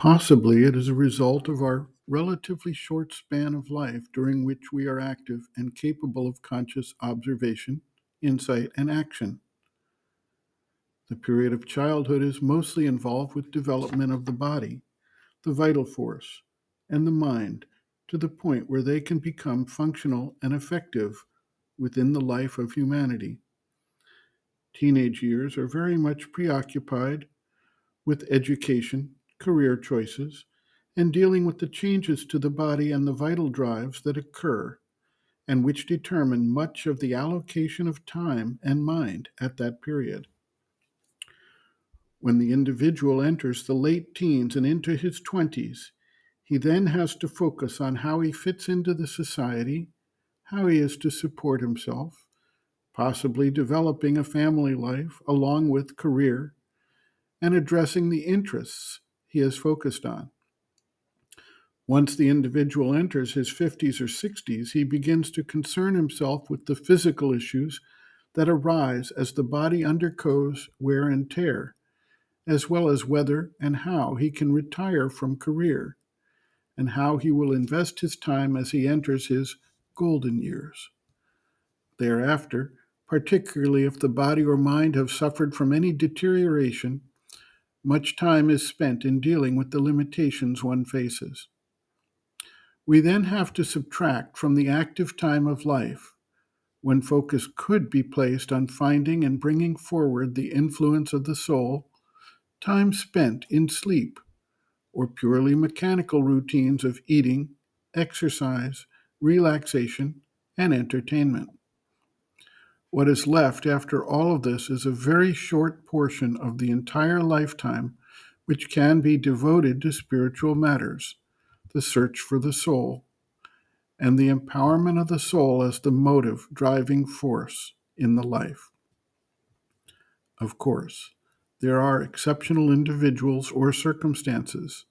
Possibly it is a result of our relatively short span of life during which we are active and capable of conscious observation, insight, and action. The period of childhood is mostly involved with development of the body, the vital force, and the mind to the point where they can become functional and effective within the life of humanity. Teenage years are very much preoccupied with education, career choices, and dealing with the changes to the body and the vital drives that occur and which determine much of the allocation of time and mind at that period. When the individual enters the late teens and into his 20s, he then has to focus on how he fits into the society, how he is to support himself, possibly developing a family life along with career, and addressing the interests he has focused on. Once the individual enters his 50s or 60s, he begins to concern himself with the physical issues that arise as the body undergoes wear and tear, as well as whether and how he can retire from career, and how he will invest his time as he enters his golden years. Thereafter, particularly if the body or mind have suffered from any deterioration, much time is spent in dealing with the limitations one faces. We then have to subtract from the active time of life, when focus could be placed on finding and bringing forward the influence of the soul, time spent in sleep, or purely mechanical routines of eating, exercise, relaxation, and entertainment. What is left after all of this is a very short portion of the entire lifetime which can be devoted to spiritual matters, the search for the soul, and the empowerment of the soul as the motive driving force in the life. Of course, there are exceptional individuals or circumstances,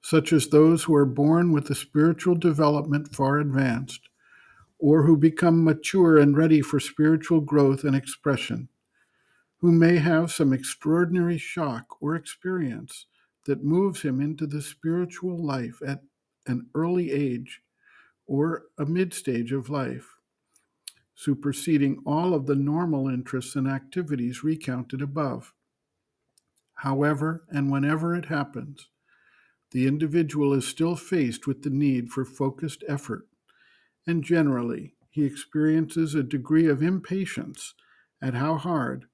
such as those who are born with a spiritual development far advanced or who become mature and ready for spiritual growth and expression, who may have some extraordinary shock or experience that moves him into the spiritual life at an early age or a mid stage of life, superseding all of the normal interests and activities recounted above. However, and whenever it happens, the individual is still faced with the need for focused effort and generally he experiences a degree of impatience at how hard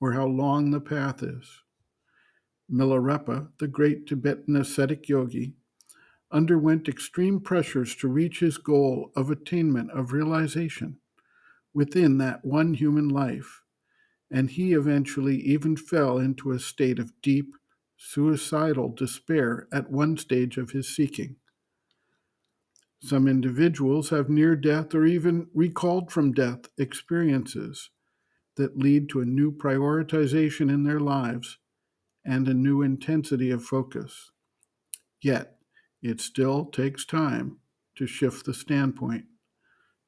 or how long the path is. Milarepa, the great Tibetan ascetic yogi, underwent extreme pressures to reach his goal of attainment of realization within that one human life, and he eventually even fell into a state of deep, suicidal despair at one stage of his seeking. Some individuals have near death or even recalled from death experiences that lead to a new prioritization in their lives and a new intensity of focus. Yet, it still takes time to shift the standpoint,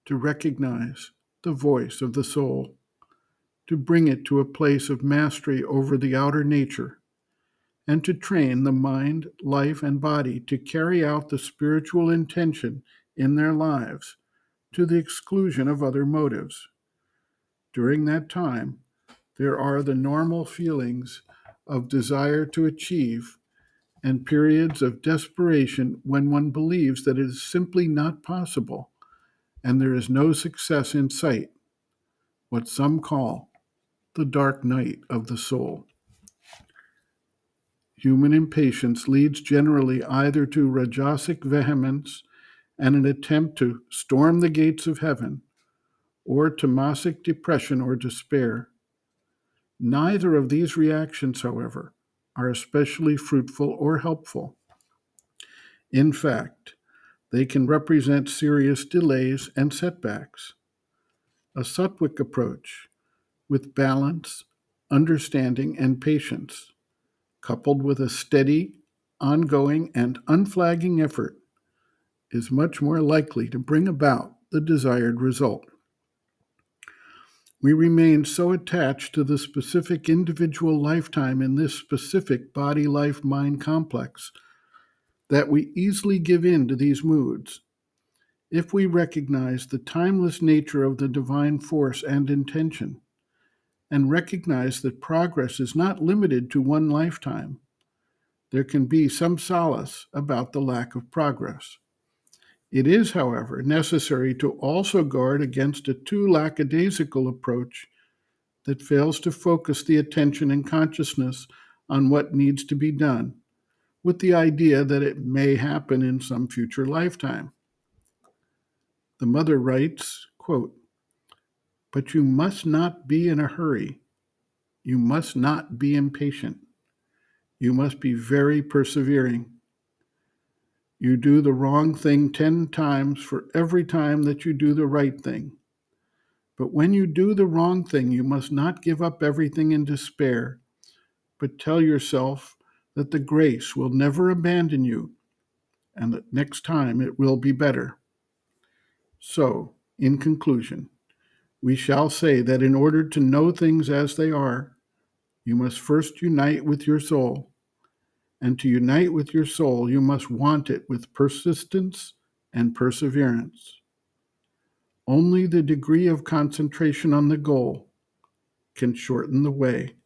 to recognize the voice of the soul, to bring it to a place of mastery over the outer nature, and to train the mind, life, and body to carry out the spiritual intention in their lives to the exclusion of other motives. During that time, there are the normal feelings of desire to achieve and periods of desperation when one believes that it is simply not possible and there is no success in sight, what some call the dark night of the soul. Human impatience leads generally either to rajasic vehemence and an attempt to storm the gates of heaven, or to tamasic depression or despair. Neither of these reactions, however, are especially fruitful or helpful. In fact, they can represent serious delays and setbacks. A sattvic approach with balance, understanding, and patience, coupled with a steady, ongoing, and unflagging effort is much more likely to bring about the desired result. We remain so attached to the specific individual lifetime in this specific body life mind complex that we easily give in to these moods. If we recognize the timeless nature of the divine force and intention, and recognize that progress is not limited to one lifetime, there can be some solace about the lack of progress. It is, however, necessary to also guard against a too lackadaisical approach that fails to focus the attention and consciousness on what needs to be done, with the idea that it may happen in some future lifetime. The mother writes, quote, But you must not be in a hurry. You must not be impatient. You must be very persevering. You do the wrong thing 10 times for every time that you do the right thing. But when you do the wrong thing, you must not give up everything in despair, but tell yourself that the grace will never abandon you and that next time it will be better. So, in conclusion, we shall say that in order to know things as they are, you must first unite with your soul. And to unite with your soul, you must want it with persistence and perseverance. Only the degree of concentration on the goal can shorten the way.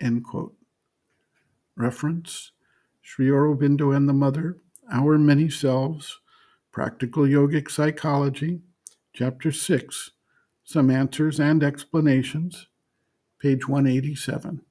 End quote. Reference Sri Aurobindo and the Mother, Our Many Selves, Practical Yogic Psychology, Chapter 6, Some Answers and Explanations, page 187.